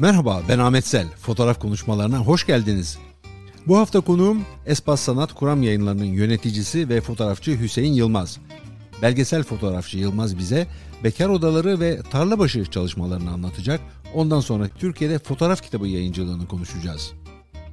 Merhaba ben Ahmet Sel. Fotoğraf konuşmalarına hoş geldiniz. Bu hafta konuğum Espas Sanat Kuram yayınlarının yöneticisi ve fotoğrafçı Hüseyin Yılmaz. Belgesel fotoğrafçı Yılmaz bize bekar odaları ve tarlabaşı çalışmalarını anlatacak. Ondan sonra Türkiye'de fotoğraf kitabı yayıncılığını konuşacağız.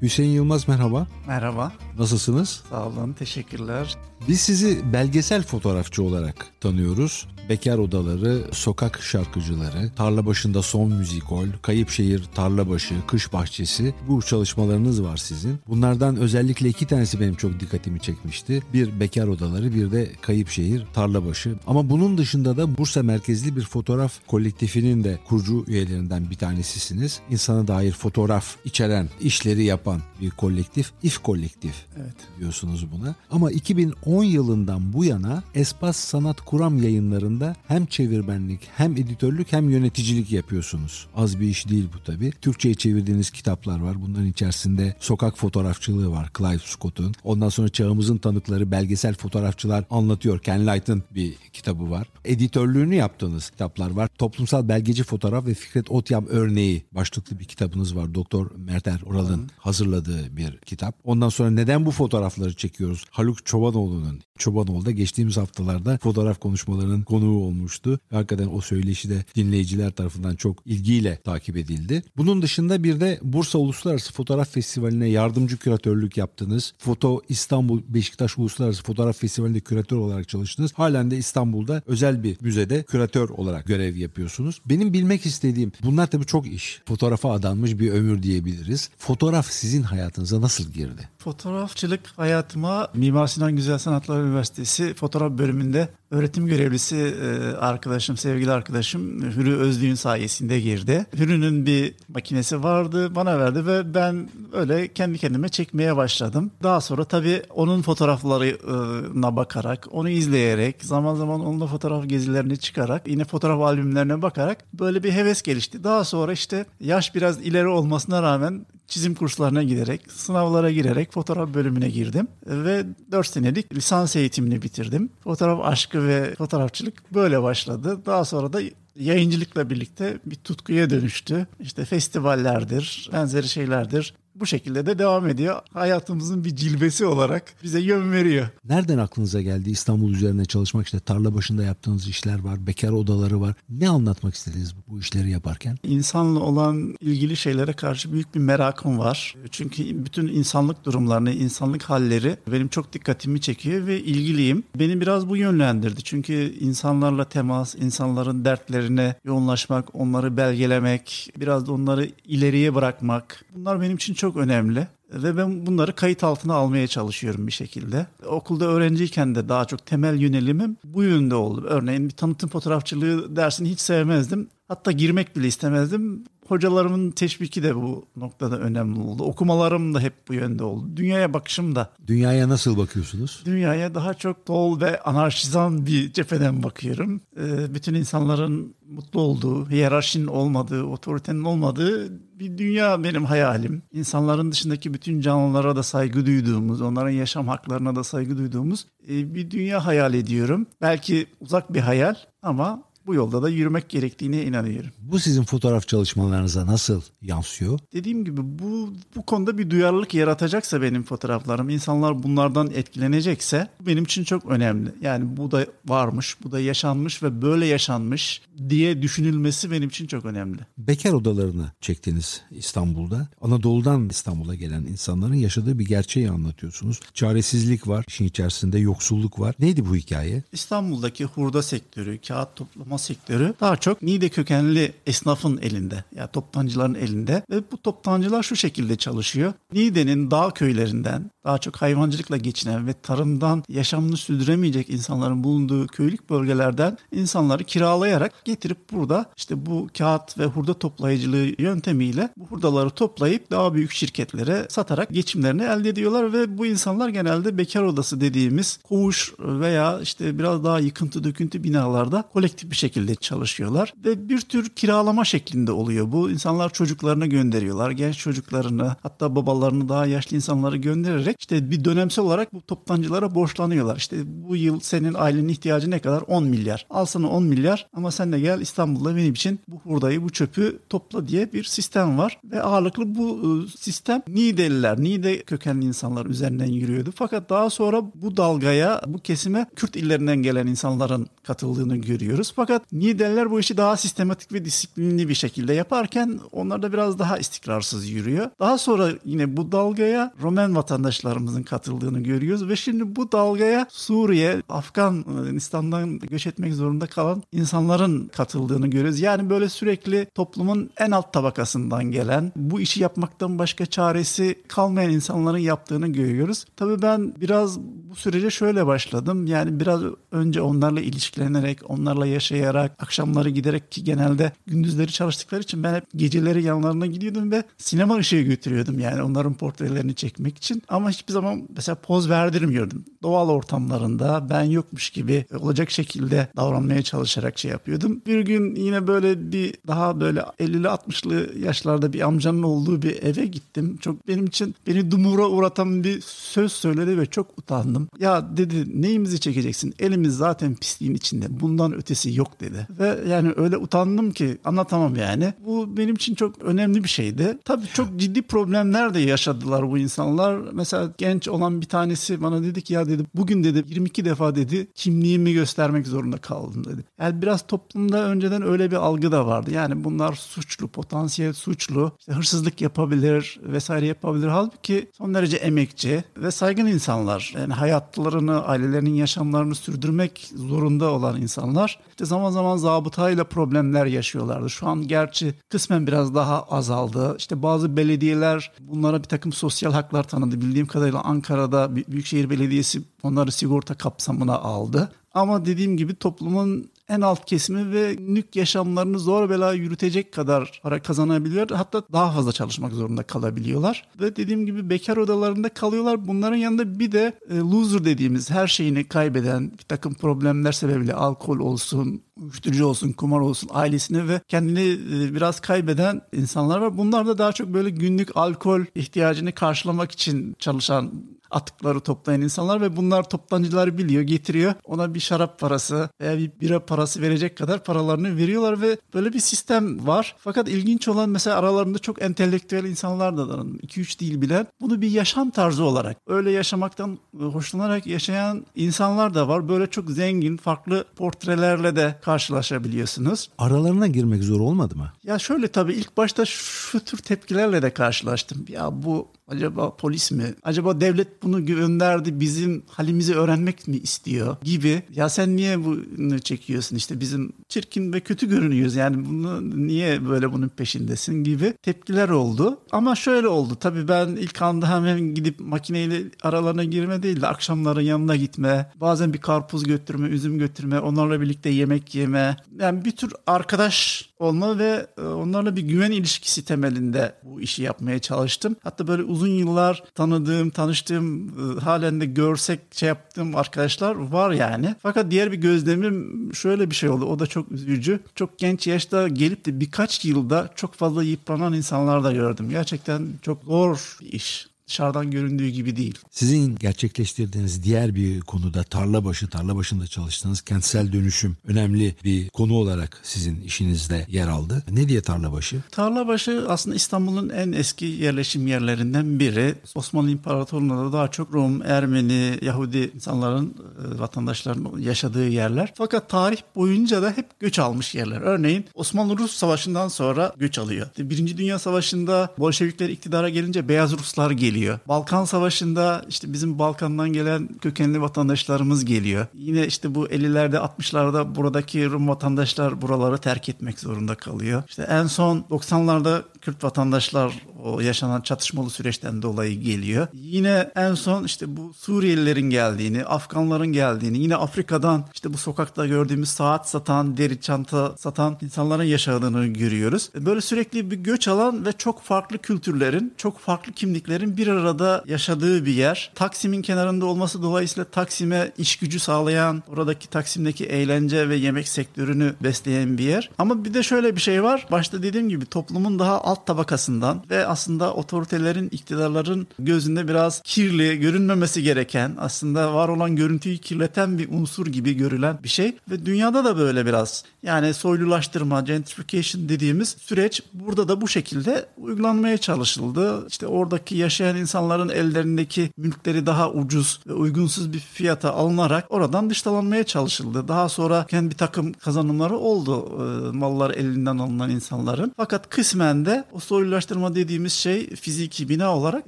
Hüseyin Yılmaz merhaba. Merhaba. Nasılsınız? Sağ olun, teşekkürler. Biz sizi belgesel fotoğrafçı olarak tanıyoruz. Bekar odaları, sokak şarkıcıları, tarla başında son müzikol, kayıp şehir, tarlabaşı, kış bahçesi bu çalışmalarınız var sizin. Bunlardan özellikle iki tanesi benim çok dikkatimi çekmişti. Bir bekar odaları, bir de kayıp şehir, tarlabaşı. Ama bunun dışında da Bursa merkezli bir fotoğraf kolektifinin de kurucu üyelerinden bir tanesisiniz. İnsana dair fotoğraf içeren işleri yapan bir kolektif, İF Kolektif Evet. diyorsunuz buna. Ama 2010 yılından bu yana Espas Sanat Kuram yayınlarında hem çevirmenlik hem editörlük hem yöneticilik yapıyorsunuz. Az bir iş değil bu tabi. Türkçe'ye çevirdiğiniz kitaplar var. Bunların içerisinde sokak fotoğrafçılığı var Clive Scott'un. Ondan sonra çağımızın tanıkları belgesel fotoğrafçılar anlatıyor. Ken Light'ın bir kitabı var. Editörlüğünü yaptığınız kitaplar var. Toplumsal belgeci fotoğraf ve Fikret Otyam örneği başlıklı bir kitabınız var. Doktor Merter Oral'ın hazırladığı bir kitap. Ondan sonra neden bu fotoğrafları çekiyoruz? Haluk Çobanoğlu'nun. Çobanoğlu da geçtiğimiz haftalarda fotoğraf konuşmalarının konuğu olmuştu. Hakikaten o söyleşi de dinleyiciler tarafından çok ilgiyle takip edildi. Bunun dışında bir de Bursa Uluslararası Fotoğraf Festivali'ne yardımcı küratörlük yaptınız. Foto İstanbul Beşiktaş Uluslararası Fotoğraf Festivali'nde küratör olarak çalıştınız. Halen de İstanbul'da özel bir müzede küratör olarak görev yapıyorsunuz. Benim bilmek istediğim bunlar tabii çok iş. Fotoğrafa adanmış bir ömür diyebiliriz. Fotoğraf sizin hayatınıza nasıl girdi? Fotoğrafçılık hayatıma Mimar Sinan Güzel Sanatlar Üniversitesi fotoğraf bölümünde öğretim görevlisi e, arkadaşım, sevgili arkadaşım Hürü Özlüğün sayesinde girdi. Hürü'nün bir makinesi vardı, bana verdi ve ben öyle kendi kendime çekmeye başladım. Daha sonra tabii onun fotoğraflarına bakarak, onu izleyerek, zaman zaman onunla fotoğraf gezilerini çıkarak, yine fotoğraf albümlerine bakarak böyle bir heves gelişti. Daha sonra işte yaş biraz ileri olmasına rağmen çizim kurslarına giderek, sınavlara girerek fotoğraf bölümüne girdim ve 4 senelik lisans eğitimini bitirdim. Fotoğraf aşkı ve fotoğrafçılık böyle başladı. Daha sonra da yayıncılıkla birlikte bir tutkuya dönüştü. İşte festivallerdir, benzeri şeylerdir. Bu şekilde de devam ediyor. Hayatımızın bir cilvesi olarak bize yön veriyor. Nereden aklınıza geldi İstanbul üzerine çalışmak işte tarla başında yaptığınız işler var, bekar odaları var. Ne anlatmak istediniz bu işleri yaparken? İnsanla olan ilgili şeylere karşı büyük bir merakım var. Çünkü bütün insanlık durumlarını, insanlık halleri benim çok dikkatimi çekiyor ve ilgiliyim. Beni biraz bu yönlendirdi. Çünkü insanlarla temas, insanların dertlerine yoğunlaşmak, onları belgelemek, biraz da onları ileriye bırakmak. Bunlar benim için çok önemli ve ben bunları kayıt altına almaya çalışıyorum bir şekilde. Okulda öğrenciyken de daha çok temel yönelimim bu yönde oldu. Örneğin bir tanıtım fotoğrafçılığı dersini hiç sevmezdim. Hatta girmek bile istemezdim. Hocalarımın teşviki de bu noktada önemli oldu. Okumalarım da hep bu yönde oldu. Dünyaya bakışım da. Dünyaya nasıl bakıyorsunuz? Dünyaya daha çok dol ve anarşizan bir cepheden bakıyorum. Ee, bütün insanların mutlu olduğu, hiyerarşinin olmadığı, otoritenin olmadığı bir dünya benim hayalim. İnsanların dışındaki bütün canlılara da saygı duyduğumuz, onların yaşam haklarına da saygı duyduğumuz e, bir dünya hayal ediyorum. Belki uzak bir hayal ama bu yolda da yürümek gerektiğine inanıyorum. Bu sizin fotoğraf çalışmalarınıza nasıl yansıyor? Dediğim gibi bu bu konuda bir duyarlılık yaratacaksa benim fotoğraflarım, insanlar bunlardan etkilenecekse benim için çok önemli. Yani bu da varmış, bu da yaşanmış ve böyle yaşanmış diye düşünülmesi benim için çok önemli. Bekar odalarını çektiniz İstanbul'da. Anadolu'dan İstanbul'a gelen insanların yaşadığı bir gerçeği anlatıyorsunuz. Çaresizlik var, işin içerisinde yoksulluk var. Neydi bu hikaye? İstanbul'daki hurda sektörü, kağıt toplama sektörü daha çok Niğde kökenli esnafın elinde. Yani toptancıların elinde ve bu toptancılar şu şekilde çalışıyor. Niğde'nin dağ köylerinden daha çok hayvancılıkla geçinen ve tarımdan yaşamını sürdüremeyecek insanların bulunduğu köylük bölgelerden insanları kiralayarak getirip burada işte bu kağıt ve hurda toplayıcılığı yöntemiyle bu hurdaları toplayıp daha büyük şirketlere satarak geçimlerini elde ediyorlar ve bu insanlar genelde bekar odası dediğimiz koğuş veya işte biraz daha yıkıntı döküntü binalarda kolektif bir şekilde çalışıyorlar ve bir tür kiralama şeklinde oluyor. Bu insanlar çocuklarını gönderiyorlar, genç çocuklarını hatta babalarını daha yaşlı insanları göndererek işte bir dönemsel olarak bu toptancılara borçlanıyorlar. İşte bu yıl senin ailenin ihtiyacı ne kadar? 10 milyar. Al sana 10 milyar ama sen de gel İstanbul'da benim için bu hurdayı, bu çöpü topla diye bir sistem var. Ve ağırlıklı bu ıı, sistem Niğdeliler, Niğde kökenli insanlar üzerinden yürüyordu. Fakat daha sonra bu dalgaya, bu kesime Kürt illerinden gelen insanların katıldığını görüyoruz. Fakat Niğdeliler bu işi daha sistematik ve disiplinli bir şekilde yaparken onlar da biraz daha istikrarsız yürüyor. Daha sonra yine bu dalgaya Romen vatandaşlarımızın katıldığını görüyoruz ve şimdi bu dalgaya Suriye, Afganistan'dan göç etmek zorunda kalan insanların katıldığını görüyoruz. Yani böyle sürekli toplumun en alt tabakasından gelen, bu işi yapmaktan başka çaresi kalmayan insanların yaptığını görüyoruz. Tabii ben biraz bu sürece şöyle başladım. Yani biraz önce onlarla ilişkilenerek, onlarla yaşayarak, akşamları giderek ki genelde gündüzleri çalıştıkları için ben hep geceleri yanlarına gidiyordum ve sinema ışığı götürüyordum yani onların portrelerini çekmek için. Ama hiçbir zaman mesela poz verdirmiyordum. Doğal ortamlarında ben yokmuş gibi olacak şekilde davranmaya çalışarak şey yapıyordum. Bir gün yine böyle bir daha böyle 50'li 60'lı yaşlarda bir amcanın olduğu bir eve gittim. Çok benim için beni dumura uğratan bir söz söyledi ve çok utandım. Ya dedi neyimizi çekeceksin? Elimiz zaten pisliğin içinde. Bundan ötesi yok dedi. Ve yani öyle utandım ki anlatamam yani. Bu benim için çok önemli bir şeydi. Tabii çok ciddi problemler de yaşadılar bu insanlar. Mesela genç olan bir tanesi bana dedi ki ya dedi bugün dedi 22 defa dedi kimliğimi göstermek zorunda kaldım dedi. Yani biraz toplumda önceden öyle bir algı da vardı. Yani bunlar suçlu, potansiyel suçlu, işte hırsızlık yapabilir vesaire yapabilir. Halbuki son derece emekçi ve saygın insanlar. Yani hayatlarını, ailelerinin yaşamlarını sürdürmek zorunda olan insanlar. İşte zaman zaman zabıtayla problemler yaşıyorlardı. Şu an gerçi kısmen biraz daha azaldı. İşte bazı belediyeler bunlara bir takım sosyal haklar tanıdı. Bildiğim kadarıyla Ankara'da Büyükşehir Belediyesi onları sigorta kapsamına aldı. Ama dediğim gibi toplumun en alt kesimi ve günlük yaşamlarını zor bela yürütecek kadar para kazanabiliyor. Hatta daha fazla çalışmak zorunda kalabiliyorlar. Ve dediğim gibi bekar odalarında kalıyorlar. Bunların yanında bir de e, loser dediğimiz her şeyini kaybeden bir takım problemler sebebiyle alkol olsun, uyuşturucu olsun, kumar olsun ailesini ve kendini e, biraz kaybeden insanlar var. Bunlar da daha çok böyle günlük alkol ihtiyacını karşılamak için çalışan atıkları toplayan insanlar ve bunlar toptancılar biliyor, getiriyor. Ona bir şarap parası veya bir bira parası verecek kadar paralarını veriyorlar ve böyle bir sistem var. Fakat ilginç olan mesela aralarında çok entelektüel insanlar da var. 2-3 dil bilen. Bunu bir yaşam tarzı olarak, öyle yaşamaktan hoşlanarak yaşayan insanlar da var. Böyle çok zengin, farklı portrelerle de karşılaşabiliyorsunuz. Aralarına girmek zor olmadı mı? Ya şöyle tabii ilk başta şu tür tepkilerle de karşılaştım. Ya bu Acaba polis mi? Acaba devlet bunu gönderdi bizim halimizi öğrenmek mi istiyor gibi. Ya sen niye bunu çekiyorsun işte bizim çirkin ve kötü görünüyoruz yani bunu niye böyle bunun peşindesin gibi tepkiler oldu. Ama şöyle oldu tabii ben ilk anda hemen gidip makineyle aralarına girme değil de akşamları yanına gitme. Bazen bir karpuz götürme, üzüm götürme, onlarla birlikte yemek yeme. Yani bir tür arkadaş olma ve e, onlarla bir güven ilişkisi temelinde bu işi yapmaya çalıştım. Hatta böyle uzun yıllar tanıdığım, tanıştığım, e, halen de görsek şey yaptığım arkadaşlar var yani. Fakat diğer bir gözlemim şöyle bir şey oldu. O da çok üzücü. Çok genç yaşta gelip de birkaç yılda çok fazla yıpranan insanlar da gördüm. Gerçekten çok zor bir iş dışarıdan göründüğü gibi değil. Sizin gerçekleştirdiğiniz diğer bir konuda tarla başı, tarla başında çalıştığınız kentsel dönüşüm önemli bir konu olarak sizin işinizde yer aldı. Ne diye tarla başı? Tarla başı aslında İstanbul'un en eski yerleşim yerlerinden biri. Osmanlı İmparatorluğu'nda da daha çok Rum, Ermeni, Yahudi insanların, e, vatandaşların yaşadığı yerler. Fakat tarih boyunca da hep göç almış yerler. Örneğin Osmanlı-Rus Savaşı'ndan sonra göç alıyor. Birinci Dünya Savaşı'nda Bolşevikler iktidara gelince Beyaz Ruslar geliyor geliyor. Balkan Savaşı'nda işte bizim Balkan'dan gelen kökenli vatandaşlarımız geliyor. Yine işte bu 50'lerde 60'larda buradaki Rum vatandaşlar buraları terk etmek zorunda kalıyor. İşte en son 90'larda Kürt vatandaşlar O yaşanan çatışmalı süreçten dolayı geliyor. Yine en son işte bu Suriyelilerin geldiğini, Afganların geldiğini, yine Afrika'dan işte bu sokakta gördüğümüz saat satan, deri çanta satan insanların yaşadığını görüyoruz. Böyle sürekli bir göç alan ve çok farklı kültürlerin, çok farklı kimliklerin bir arada yaşadığı bir yer. Taksim'in kenarında olması dolayısıyla Taksim'e iş gücü sağlayan, oradaki Taksim'deki eğlence ve yemek sektörünü besleyen bir yer. Ama bir de şöyle bir şey var. Başta dediğim gibi toplumun daha alt tabakasından ve aslında otoritelerin, iktidarların gözünde biraz kirli, görünmemesi gereken, aslında var olan görüntüyü kirleten bir unsur gibi görülen bir şey. Ve dünyada da böyle biraz. Yani soylulaştırma, gentrification dediğimiz süreç burada da bu şekilde uygulanmaya çalışıldı. İşte oradaki yaşayan insanların ellerindeki mülkleri daha ucuz ve uygunsuz bir fiyata alınarak oradan dışlanmaya çalışıldı. Daha sonra kendi bir takım kazanımları oldu e, mallar elinden alınan insanların. Fakat kısmen de o soylulaştırma dediğimiz şey fiziki bina olarak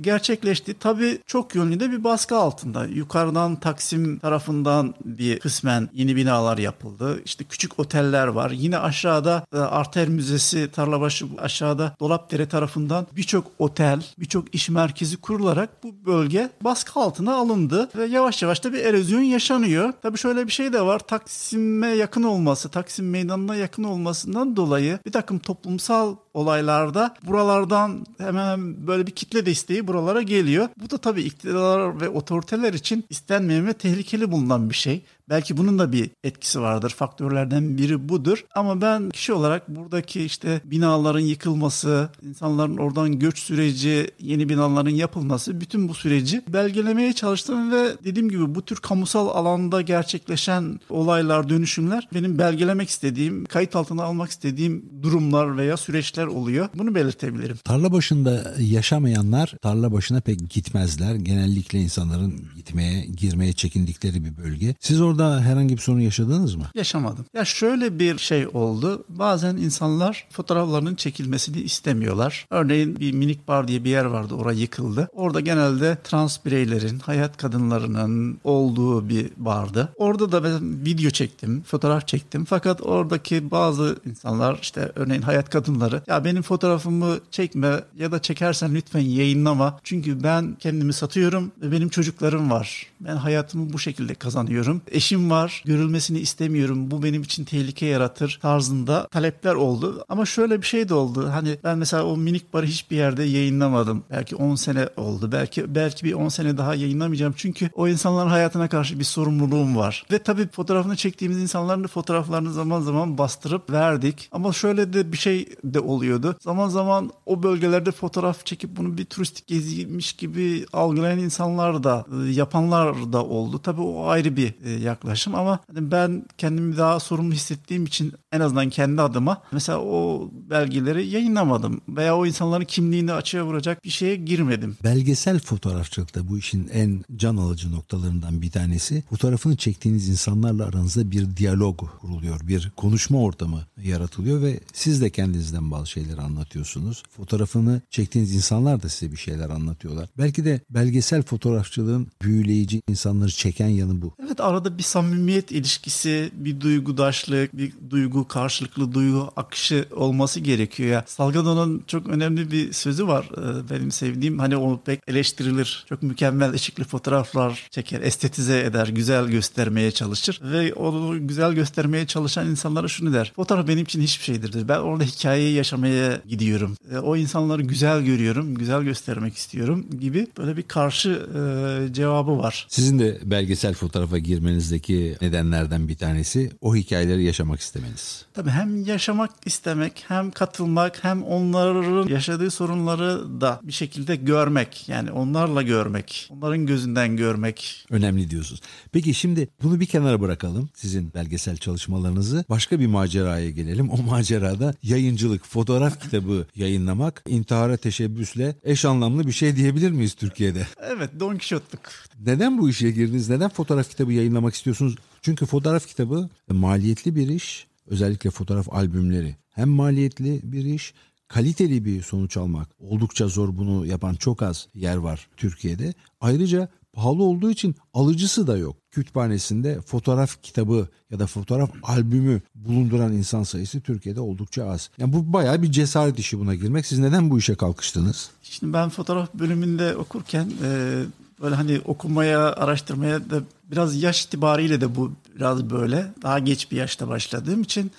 gerçekleşti. Tabii çok yönlü de bir baskı altında. Yukarıdan Taksim tarafından bir kısmen yeni binalar yapıldı. İşte küçük oteller var. Yine aşağıda e, Arter Müzesi, Tarlabaşı aşağıda Dolapdere tarafından birçok otel, birçok iş merkezi kurularak bu bölge baskı altına alındı ve yavaş yavaş da bir erozyon yaşanıyor. Tabii şöyle bir şey de var. Taksim'e yakın olması, Taksim Meydanı'na yakın olmasından dolayı bir takım toplumsal olaylarda buralardan hemen böyle bir kitle desteği buralara geliyor. Bu da tabii iktidar ve otoriteler için istenmeyen ve tehlikeli bulunan bir şey. Belki bunun da bir etkisi vardır. Faktörlerden biri budur. Ama ben kişi olarak buradaki işte binaların yıkılması, insanların oradan göç süreci, yeni binaların yapılması, bütün bu süreci belgelemeye çalıştım ve dediğim gibi bu tür kamusal alanda gerçekleşen olaylar, dönüşümler benim belgelemek istediğim, kayıt altına almak istediğim durumlar veya süreçler oluyor. Bunu belirtebilirim. Tarla başında yaşamayanlar tarla başına pek gitmezler. Genellikle insanların gitmeye, girmeye çekindikleri bir bölge. Siz orada Orada herhangi bir sorun yaşadınız mı? Yaşamadım. Ya şöyle bir şey oldu. Bazen insanlar fotoğraflarının çekilmesini istemiyorlar. Örneğin bir minik bar diye bir yer vardı. Orası yıkıldı. Orada genelde trans bireylerin, hayat kadınlarının olduğu bir bardı. Orada da ben video çektim, fotoğraf çektim. Fakat oradaki bazı insanlar işte örneğin hayat kadınları ya benim fotoğrafımı çekme ya da çekersen lütfen yayınlama. Çünkü ben kendimi satıyorum ve benim çocuklarım var. Ben hayatımı bu şekilde kazanıyorum. Eşim eşim var, görülmesini istemiyorum, bu benim için tehlike yaratır tarzında talepler oldu. Ama şöyle bir şey de oldu. Hani ben mesela o minik barı hiçbir yerde yayınlamadım. Belki 10 sene oldu. Belki belki bir 10 sene daha yayınlamayacağım. Çünkü o insanların hayatına karşı bir sorumluluğum var. Ve tabii fotoğrafını çektiğimiz insanların da fotoğraflarını zaman zaman bastırıp verdik. Ama şöyle de bir şey de oluyordu. Zaman zaman o bölgelerde fotoğraf çekip bunu bir turistik geziymiş gibi algılayan insanlar da yapanlar da oldu. Tabii o ayrı bir yaklaşım yaklaşım ama hani ben kendimi daha sorumlu hissettiğim için en azından kendi adıma mesela o belgeleri yayınlamadım veya o insanların kimliğini açığa vuracak bir şeye girmedim. Belgesel fotoğrafçılıkta bu işin en can alıcı noktalarından bir tanesi fotoğrafını çektiğiniz insanlarla aranızda bir diyalog kuruluyor. Bir konuşma ortamı yaratılıyor ve siz de kendinizden bazı şeyleri anlatıyorsunuz. Fotoğrafını çektiğiniz insanlar da size bir şeyler anlatıyorlar. Belki de belgesel fotoğrafçılığın büyüleyici insanları çeken yanı bu. Evet arada bir samimiyet ilişkisi, bir duygudaşlık, bir duygu karşılıklı duygu akışı olması gerekiyor ya. Salgado'nun çok önemli bir sözü var e, benim sevdiğim. Hani o pek eleştirilir. Çok mükemmel ışıklı fotoğraflar çeker, estetize eder, güzel göstermeye çalışır ve onu güzel göstermeye çalışan insanlara şunu der. Fotoğraf benim için hiçbir şeydir. Ben orada hikayeyi yaşamaya gidiyorum. E, o insanları güzel görüyorum, güzel göstermek istiyorum gibi böyle bir karşı e, cevabı var. Sizin de belgesel fotoğrafa girmenizdeki içindeki nedenlerden bir tanesi o hikayeleri yaşamak istemeniz. Tabii hem yaşamak istemek hem katılmak hem onların yaşadığı sorunları da bir şekilde görmek. Yani onlarla görmek, onların gözünden görmek. Önemli diyorsunuz. Peki şimdi bunu bir kenara bırakalım sizin belgesel çalışmalarınızı. Başka bir maceraya gelelim. O macerada yayıncılık, fotoğraf kitabı yayınlamak intihara teşebbüsle eş anlamlı bir şey diyebilir miyiz Türkiye'de? Evet Don Quixote'luk. Neden bu işe girdiniz? Neden fotoğraf kitabı yayınlamak istiyorsunuz? Çünkü fotoğraf kitabı maliyetli bir iş. Özellikle fotoğraf albümleri. Hem maliyetli bir iş kaliteli bir sonuç almak oldukça zor bunu yapan çok az yer var Türkiye'de. Ayrıca pahalı olduğu için alıcısı da yok. Kütüphanesinde fotoğraf kitabı ya da fotoğraf albümü bulunduran insan sayısı Türkiye'de oldukça az. Yani bu bayağı bir cesaret işi buna girmek. Siz neden bu işe kalkıştınız? Şimdi ben fotoğraf bölümünde okurken e, böyle hani okumaya, araştırmaya da biraz yaş itibariyle de bu biraz böyle. Daha geç bir yaşta başladığım için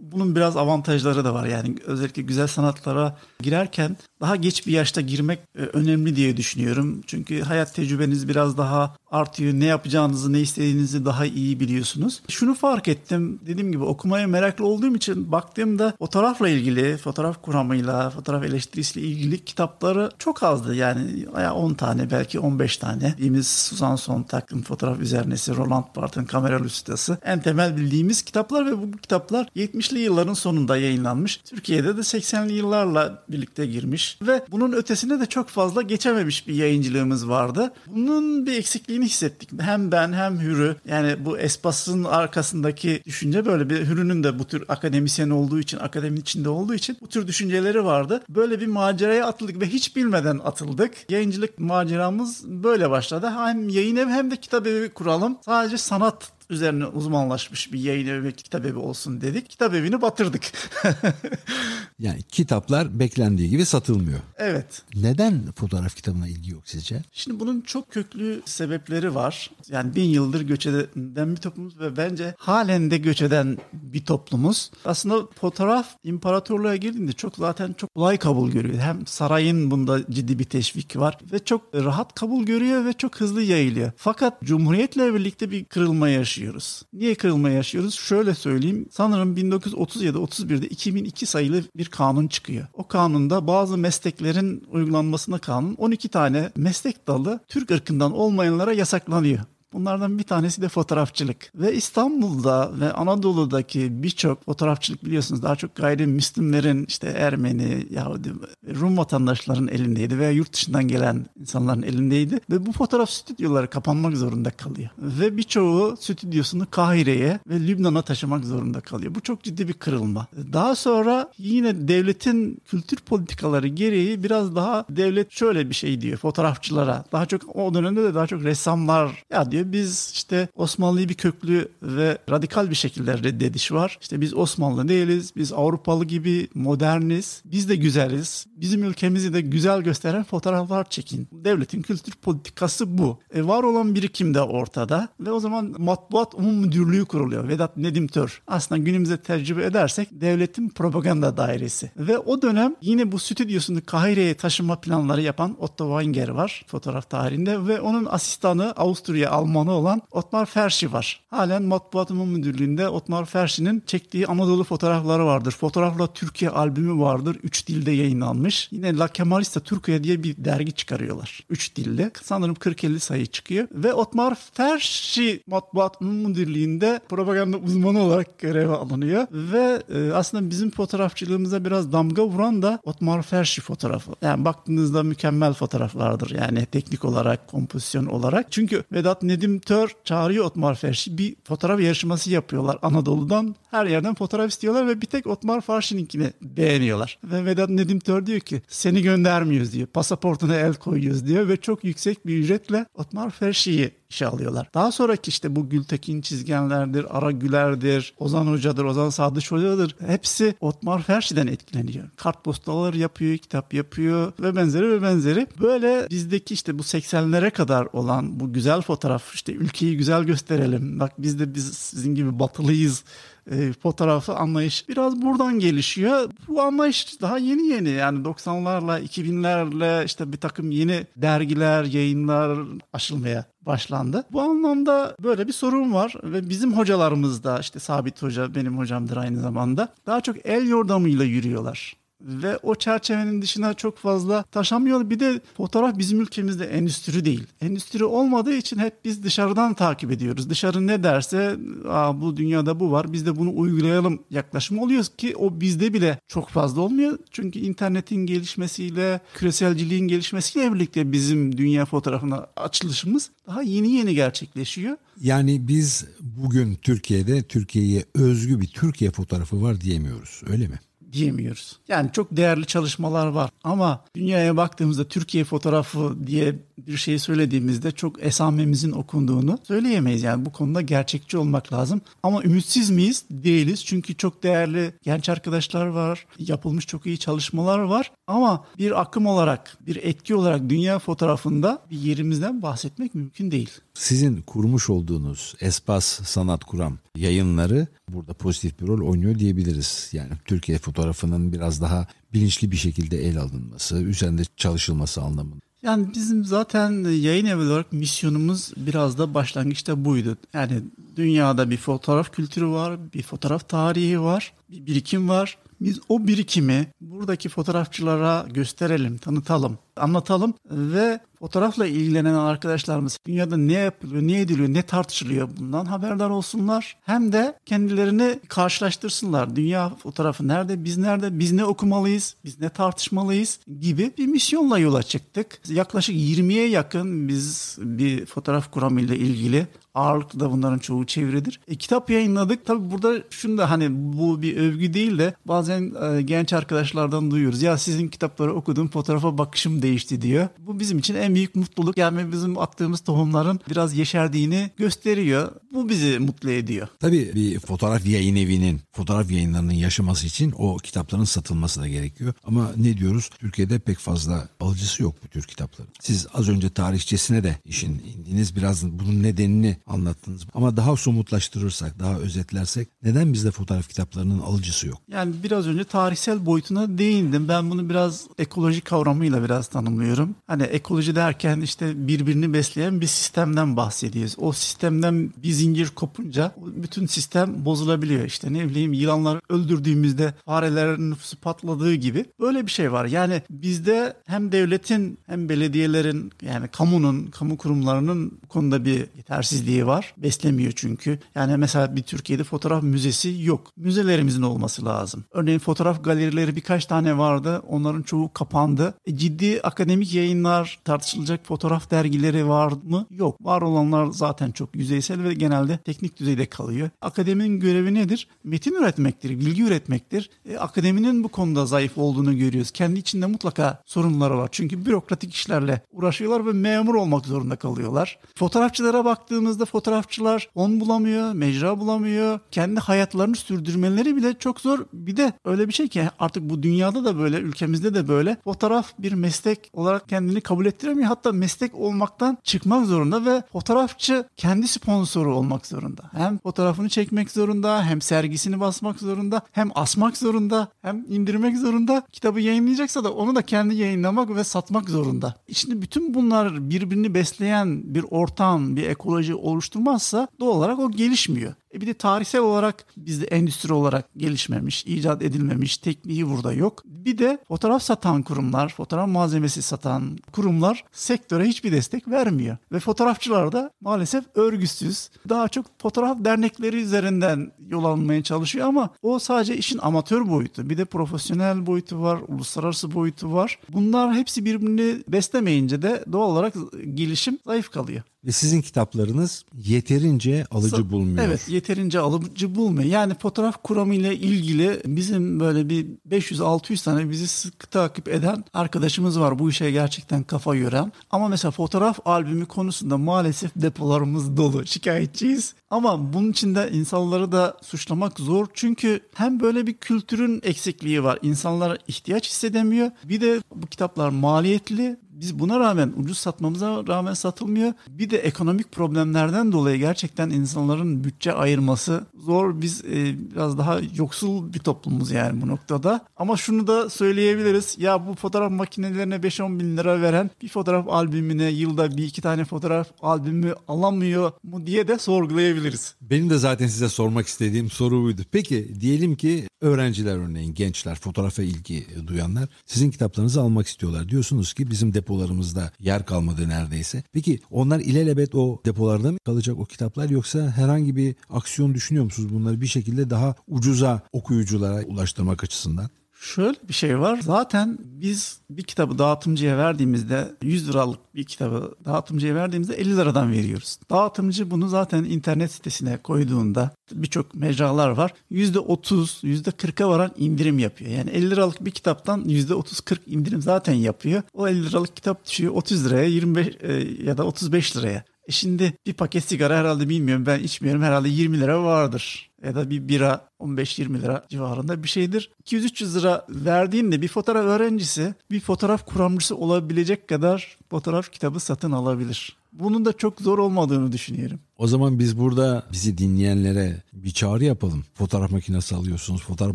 bunun biraz avantajları da var. Yani özellikle güzel sanatlara girerken daha geç bir yaşta girmek e, önemli diye düşünüyorum. Çünkü hayat tecrübeniz biraz daha artıyor. Ne yapacağınızı, ne istediğinizi daha iyi biliyorsunuz. Şunu fark ettim. Dediğim gibi okumaya meraklı olduğum için baktığımda fotoğrafla ilgili, fotoğraf kuramıyla, fotoğraf eleştirisiyle ilgili kitapları çok azdı. Yani 10 tane, belki 15 tane. Bildiğimiz Susan Sontag'ın fotoğraf üzerinesi, Roland Barthes'ın kamera ustası. En temel bildiğimiz kitaplar ve bu kitaplar 70'li yılların sonunda yayınlanmış. Türkiye'de de 80'li yıllarla birlikte girmiş ve bunun ötesine de çok fazla geçememiş bir yayıncılığımız vardı. Bunun bir eksikliğini hissettik. Hem ben hem Hürü yani bu Espas'ın arkasındaki düşünce böyle bir Hürü'nün de bu tür akademisyen olduğu için akademinin içinde olduğu için bu tür düşünceleri vardı. Böyle bir maceraya atıldık ve hiç bilmeden atıldık. Yayıncılık maceramız böyle başladı. Hem yayın evi hem de kitap evi kuralım. Sadece sanat üzerine uzmanlaşmış bir yayın evi ve kitap evi olsun dedik. Kitap evini batırdık. yani kitaplar beklendiği gibi satılmıyor. Evet. Neden fotoğraf kitabına ilgi yok sizce? Şimdi bunun çok köklü sebepleri var. Yani bin yıldır göç eden bir toplumuz ve bence halen de göç eden bir toplumuz. Aslında fotoğraf imparatorluğa girdiğinde çok zaten çok kolay kabul görüyor. Hem sarayın bunda ciddi bir teşvik var ve çok rahat kabul görüyor ve çok hızlı yayılıyor. Fakat Cumhuriyet'le birlikte bir kırılma yaşıyor yaşıyoruz. Niye kırılma yaşıyoruz? Şöyle söyleyeyim. Sanırım 1930 ya da 31'de 2002 sayılı bir kanun çıkıyor. O kanunda bazı mesleklerin uygulanmasına kanun 12 tane meslek dalı Türk ırkından olmayanlara yasaklanıyor. Bunlardan bir tanesi de fotoğrafçılık. Ve İstanbul'da ve Anadolu'daki birçok fotoğrafçılık biliyorsunuz daha çok gayrimüslimlerin işte Ermeni, Yahudi, Rum vatandaşların elindeydi veya yurt dışından gelen insanların elindeydi. Ve bu fotoğraf stüdyoları kapanmak zorunda kalıyor. Ve birçoğu stüdyosunu Kahire'ye ve Lübnan'a taşımak zorunda kalıyor. Bu çok ciddi bir kırılma. Daha sonra yine devletin kültür politikaları gereği biraz daha devlet şöyle bir şey diyor fotoğrafçılara. Daha çok o dönemde de daha çok ressamlar ya diyor biz işte Osmanlı'yı bir köklü ve radikal bir şekilde reddediş var. İşte biz Osmanlı değiliz, biz Avrupalı gibi moderniz, biz de güzeliz. Bizim ülkemizi de güzel gösteren fotoğraflar çekin. Devletin kültür politikası bu. E, var olan birikim de ortada ve o zaman matbuat umum müdürlüğü kuruluyor. Vedat Nedim Tör. Aslında günümüzde tecrübe edersek devletin propaganda dairesi. Ve o dönem yine bu stüdyosunu Kahire'ye taşıma planları yapan Otto Wenger var fotoğraf tarihinde ve onun asistanı Avusturya Alman Almanı olan Otmar Ferşi var. Halen Matbuat Müdürlüğü'nde Otmar Ferşi'nin çektiği Anadolu fotoğrafları vardır. Fotoğrafla Türkiye albümü vardır. Üç dilde yayınlanmış. Yine La Kemalista Türkiye diye bir dergi çıkarıyorlar. Üç dilde. Sanırım 40-50 sayı çıkıyor. Ve Otmar Ferşi Matbuat Müdürlüğü'nde propaganda uzmanı olarak göreve alınıyor. Ve e, aslında bizim fotoğrafçılığımıza biraz damga vuran da Otmar Ferşi fotoğrafı. Yani baktığınızda mükemmel fotoğraflardır. Yani teknik olarak, kompozisyon olarak. Çünkü Vedat ne Nedim Tör çağırıyor Otmar Ferşi. Bir fotoğraf yarışması yapıyorlar Anadolu'dan. Her yerden fotoğraf istiyorlar ve bir tek Otmar Ferşi'ninkini beğeniyorlar. Ve Vedat Nedim Tör diyor ki seni göndermiyoruz diyor. Pasaportuna el koyuyoruz diyor ve çok yüksek bir ücretle Otmar Ferşi'yi işe alıyorlar. Daha sonraki işte bu Gültekin Çizgenler'dir, Ara Güler'dir, Ozan Hoca'dır, Ozan Sadıç Hoca'dır. Hepsi Otmar Ferşi'den etkileniyor. Kartpostallar yapıyor, kitap yapıyor ve benzeri ve benzeri. Böyle bizdeki işte bu 80'lere kadar olan bu güzel fotoğraf işte ülkeyi güzel gösterelim. Bak biz de biz sizin gibi batılıyız e, fotoğrafı anlayış biraz buradan gelişiyor. Bu anlayış daha yeni yeni yani 90'larla 2000'lerle işte bir takım yeni dergiler, yayınlar açılmaya başlandı. Bu anlamda böyle bir sorun var ve bizim hocalarımız da işte Sabit Hoca benim hocamdır aynı zamanda daha çok el yordamıyla yürüyorlar ve o çerçevenin dışına çok fazla taşamıyor. Bir de fotoğraf bizim ülkemizde endüstri değil. Endüstri olmadığı için hep biz dışarıdan takip ediyoruz. Dışarı ne derse Aa, bu dünyada bu var biz de bunu uygulayalım yaklaşımı oluyoruz ki o bizde bile çok fazla olmuyor. Çünkü internetin gelişmesiyle, küreselciliğin gelişmesiyle birlikte bizim dünya fotoğrafına açılışımız daha yeni yeni gerçekleşiyor. Yani biz bugün Türkiye'de Türkiye'ye özgü bir Türkiye fotoğrafı var diyemiyoruz öyle mi? Diyemiyoruz. Yani çok değerli çalışmalar var ama dünyaya baktığımızda Türkiye fotoğrafı diye bir şeyi söylediğimizde çok esamemizin okunduğunu söyleyemeyiz. Yani bu konuda gerçekçi olmak lazım. Ama ümitsiz miyiz? Değiliz. Çünkü çok değerli genç arkadaşlar var. Yapılmış çok iyi çalışmalar var. Ama bir akım olarak, bir etki olarak dünya fotoğrafında bir yerimizden bahsetmek mümkün değil. Sizin kurmuş olduğunuz Espas Sanat Kuram yayınları burada pozitif bir rol oynuyor diyebiliriz. Yani Türkiye fotoğrafının biraz daha bilinçli bir şekilde el alınması, üzerinde çalışılması anlamında. Yani bizim zaten yayın evi olarak misyonumuz biraz da başlangıçta buydu. Yani dünyada bir fotoğraf kültürü var, bir fotoğraf tarihi var, bir birikim var. Biz o birikimi buradaki fotoğrafçılara gösterelim, tanıtalım, anlatalım ve fotoğrafla ilgilenen arkadaşlarımız dünyada ne yapılıyor, ne ediliyor, ne tartışılıyor bundan haberdar olsunlar. Hem de kendilerini karşılaştırsınlar. Dünya fotoğrafı nerede, biz nerede, biz ne okumalıyız, biz ne tartışmalıyız gibi bir misyonla yola çıktık. Yaklaşık 20'ye yakın biz bir fotoğraf kuramıyla ilgili ağırlıklı da bunların çoğu çeviridir. E, kitap yayınladık. Tabi burada şunu da hani bu bir övgü değil de bazen e, genç arkadaşlardan duyuyoruz. Ya sizin kitapları okudum fotoğrafa bakışım değişti diyor. Bu bizim için en büyük mutluluk. Yani bizim attığımız tohumların biraz yeşerdiğini gösteriyor. Bu bizi mutlu ediyor. Tabii bir fotoğraf yayın evinin fotoğraf yayınlarının yaşaması için o kitapların satılması da gerekiyor. Ama ne diyoruz? Türkiye'de pek fazla alıcısı yok bu tür kitapların. Siz az önce tarihçesine de işin indiniz. Biraz bunun nedenini anlattınız. Ama daha somutlaştırırsak, daha özetlersek neden bizde fotoğraf kitaplarının alıcısı yok? Yani biraz önce tarihsel boyutuna değindim. Ben bunu biraz ekoloji kavramıyla biraz tanımlıyorum. Hani ekoloji derken işte birbirini besleyen bir sistemden bahsediyoruz. O sistemden bir zincir kopunca bütün sistem bozulabiliyor. İşte ne bileyim yılanları öldürdüğümüzde farelerin nüfusu patladığı gibi böyle bir şey var. Yani bizde hem devletin hem belediyelerin yani kamunun, kamu kurumlarının bu konuda bir yetersizliği var. Beslemiyor çünkü. Yani mesela bir Türkiye'de fotoğraf müzesi yok. Müzelerimizin olması lazım. Örneğin fotoğraf galerileri birkaç tane vardı. Onların çoğu kapandı. E, ciddi akademik yayınlar, tartışılacak fotoğraf dergileri var mı? Yok. Var olanlar zaten çok yüzeysel ve genelde teknik düzeyde kalıyor. Akademinin görevi nedir? Metin üretmektir, bilgi üretmektir. E, akademinin bu konuda zayıf olduğunu görüyoruz. Kendi içinde mutlaka sorunları var. Çünkü bürokratik işlerle uğraşıyorlar ve memur olmak zorunda kalıyorlar. Fotoğrafçılara baktığımızda fotoğrafçılar on bulamıyor, mecra bulamıyor. Kendi hayatlarını sürdürmeleri bile çok zor. Bir de öyle bir şey ki artık bu dünyada da böyle, ülkemizde de böyle. Fotoğraf bir meslek olarak kendini kabul ettiremiyor. Hatta meslek olmaktan çıkmak zorunda ve fotoğrafçı kendi sponsoru olmak zorunda. Hem fotoğrafını çekmek zorunda, hem sergisini basmak zorunda, hem asmak zorunda, hem indirmek zorunda. Kitabı yayınlayacaksa da onu da kendi yayınlamak ve satmak zorunda. Şimdi bütün bunlar birbirini besleyen bir ortam, bir ekoloji oluşturmazsa doğal olarak o gelişmiyor. E bir de tarihsel olarak bizde endüstri olarak gelişmemiş, icat edilmemiş, tekniği burada yok. Bir de fotoğraf satan kurumlar, fotoğraf malzemesi satan kurumlar sektöre hiçbir destek vermiyor. Ve fotoğrafçılar da maalesef örgüsüz. Daha çok fotoğraf dernekleri üzerinden yol almaya çalışıyor ama o sadece işin amatör boyutu. Bir de profesyonel boyutu var, uluslararası boyutu var. Bunlar hepsi birbirini beslemeyince de doğal olarak gelişim zayıf kalıyor. Ve sizin kitaplarınız yeterince alıcı bulmuyor. Evet yeterince alıcı bulmuyor. Yani fotoğraf kuramıyla ilgili bizim böyle bir 500-600 tane bizi sıkı takip eden arkadaşımız var. Bu işe gerçekten kafa yoran. Ama mesela fotoğraf albümü konusunda maalesef depolarımız dolu. Şikayetçiyiz. Ama bunun içinde insanları da suçlamak zor. Çünkü hem böyle bir kültürün eksikliği var. İnsanlar ihtiyaç hissedemiyor. Bir de bu kitaplar maliyetli biz buna rağmen ucuz satmamıza rağmen satılmıyor. Bir de ekonomik problemlerden dolayı gerçekten insanların bütçe ayırması zor. Biz e, biraz daha yoksul bir toplumuz yani bu noktada. Ama şunu da söyleyebiliriz. Ya bu fotoğraf makinelerine 5-10 bin lira veren bir fotoğraf albümüne yılda bir iki tane fotoğraf albümü alamıyor mu diye de sorgulayabiliriz. Benim de zaten size sormak istediğim soru buydu. Peki diyelim ki öğrenciler örneğin gençler fotoğrafa ilgi duyanlar sizin kitaplarınızı almak istiyorlar. Diyorsunuz ki bizim depolarımızda yer kalmadı neredeyse. Peki onlar ilelebet o depolarda mı kalacak o kitaplar yoksa herhangi bir aksiyon düşünüyor musunuz bunları bir şekilde daha ucuza okuyuculara ulaştırmak açısından? Şöyle bir şey var. Zaten biz bir kitabı dağıtımcıya verdiğimizde 100 liralık bir kitabı dağıtımcıya verdiğimizde 50 liradan veriyoruz. Dağıtımcı bunu zaten internet sitesine koyduğunda birçok mecralar var. %30, %40'a varan indirim yapıyor. Yani 50 liralık bir kitaptan %30-40 indirim zaten yapıyor. O 50 liralık kitap düşüyor 30 liraya 25 e, ya da 35 liraya. E şimdi bir paket sigara herhalde bilmiyorum ben içmiyorum herhalde 20 lira vardır. Ya da bir bira 15-20 lira civarında bir şeydir. 200-300 lira verdiğinde bir fotoğraf öğrencisi bir fotoğraf kuramcısı olabilecek kadar fotoğraf kitabı satın alabilir. Bunun da çok zor olmadığını düşünüyorum. O zaman biz burada bizi dinleyenlere bir çağrı yapalım. Fotoğraf makinesi alıyorsunuz, fotoğraf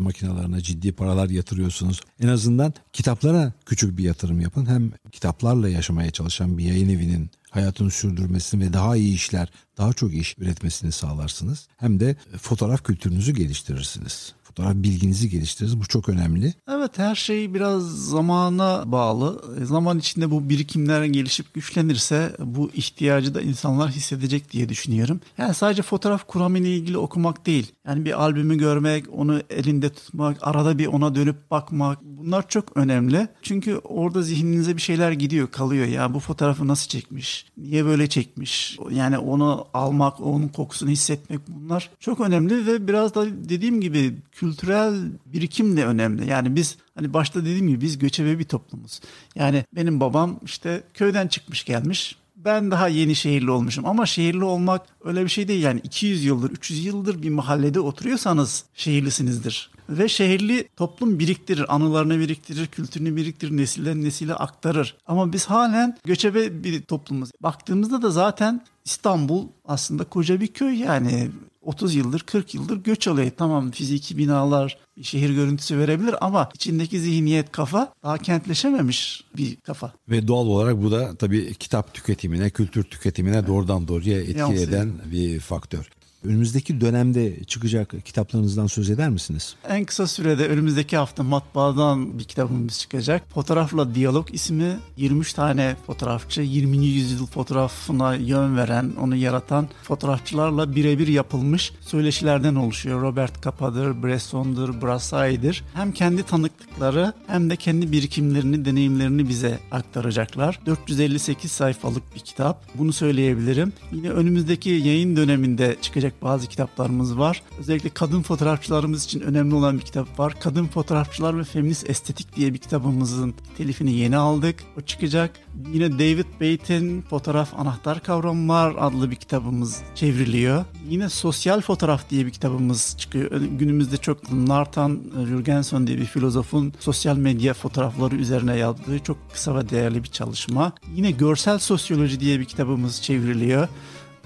makinelerine ciddi paralar yatırıyorsunuz. En azından kitaplara küçük bir yatırım yapın. Hem kitaplarla yaşamaya çalışan bir yayın evinin hayatını sürdürmesini ve daha iyi işler, daha çok iş üretmesini sağlarsınız. Hem de fotoğraf kültürünüzü geliştirirsiniz fotoğraf bilginizi geliştiririz. Bu çok önemli. Evet her şey biraz zamana bağlı. E, zaman içinde bu birikimler gelişip güçlenirse bu ihtiyacı da insanlar hissedecek diye düşünüyorum. Yani sadece fotoğraf kuramı ilgili okumak değil. Yani bir albümü görmek, onu elinde tutmak, arada bir ona dönüp bakmak bunlar çok önemli. Çünkü orada zihninize bir şeyler gidiyor, kalıyor. Ya bu fotoğrafı nasıl çekmiş? Niye böyle çekmiş? Yani onu almak, onun kokusunu hissetmek bunlar çok önemli ve biraz da dediğim gibi kültürel birikim de önemli. Yani biz hani başta dediğim gibi biz göçebe bir toplumuz. Yani benim babam işte köyden çıkmış gelmiş. Ben daha yeni şehirli olmuşum ama şehirli olmak öyle bir şey değil. Yani 200 yıldır, 300 yıldır bir mahallede oturuyorsanız şehirlisinizdir. Ve şehirli toplum biriktirir, anılarını biriktirir, kültürünü biriktirir, nesilden nesile aktarır. Ama biz halen göçebe bir toplumuz. Baktığımızda da zaten İstanbul aslında koca bir köy yani 30 yıldır 40 yıldır göç alıyor. Tamam fiziki binalar bir şehir görüntüsü verebilir ama içindeki zihniyet kafa daha kentleşememiş bir kafa. Ve doğal olarak bu da tabii kitap tüketimine, kültür tüketimine doğrudan doğruya etki eden bir faktör. Önümüzdeki dönemde çıkacak kitaplarınızdan söz eder misiniz? En kısa sürede önümüzdeki hafta matbaadan bir kitabımız çıkacak. Fotoğrafla Diyalog ismi 23 tane fotoğrafçı 20. yüzyıl fotoğrafına yön veren, onu yaratan fotoğrafçılarla birebir yapılmış söyleşilerden oluşuyor. Robert Capa'dır, Bresson'dur, Brassai'dir. Hem kendi tanıklıkları hem de kendi birikimlerini, deneyimlerini bize aktaracaklar. 458 sayfalık bir kitap. Bunu söyleyebilirim. Yine önümüzdeki yayın döneminde çıkacak edilecek bazı kitaplarımız var. Özellikle kadın fotoğrafçılarımız için önemli olan bir kitap var. Kadın Fotoğrafçılar ve Feminist Estetik diye bir kitabımızın telifini yeni aldık. O çıkacak. Yine David Bate'in Fotoğraf Anahtar Kavramlar adlı bir kitabımız çevriliyor. Yine Sosyal Fotoğraf diye bir kitabımız çıkıyor. Günümüzde çok Nathan Jürgenson diye bir filozofun sosyal medya fotoğrafları üzerine yazdığı çok kısa ve değerli bir çalışma. Yine Görsel Sosyoloji diye bir kitabımız çevriliyor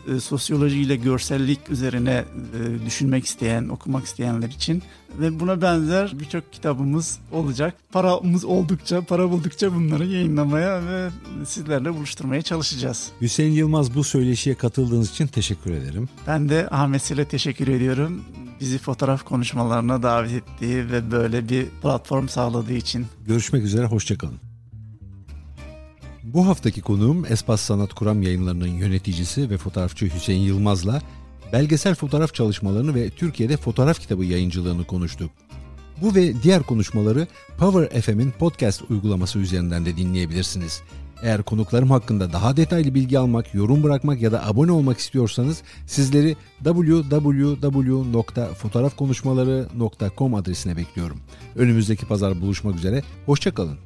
e, sosyoloji ile görsellik üzerine e, düşünmek isteyen, okumak isteyenler için ve buna benzer birçok kitabımız olacak. Paramız oldukça, para buldukça bunları yayınlamaya ve sizlerle buluşturmaya çalışacağız. Hüseyin Yılmaz bu söyleşiye katıldığınız için teşekkür ederim. Ben de Ahmet Sile teşekkür ediyorum. Bizi fotoğraf konuşmalarına davet ettiği ve böyle bir platform sağladığı için. Görüşmek üzere, hoşçakalın. Bu haftaki konuğum Espas Sanat Kuram yayınlarının yöneticisi ve fotoğrafçı Hüseyin Yılmaz'la belgesel fotoğraf çalışmalarını ve Türkiye'de fotoğraf kitabı yayıncılığını konuştuk. Bu ve diğer konuşmaları Power FM'in podcast uygulaması üzerinden de dinleyebilirsiniz. Eğer konuklarım hakkında daha detaylı bilgi almak, yorum bırakmak ya da abone olmak istiyorsanız sizleri www.fotoğrafkonuşmaları.com adresine bekliyorum. Önümüzdeki pazar buluşmak üzere, hoşçakalın.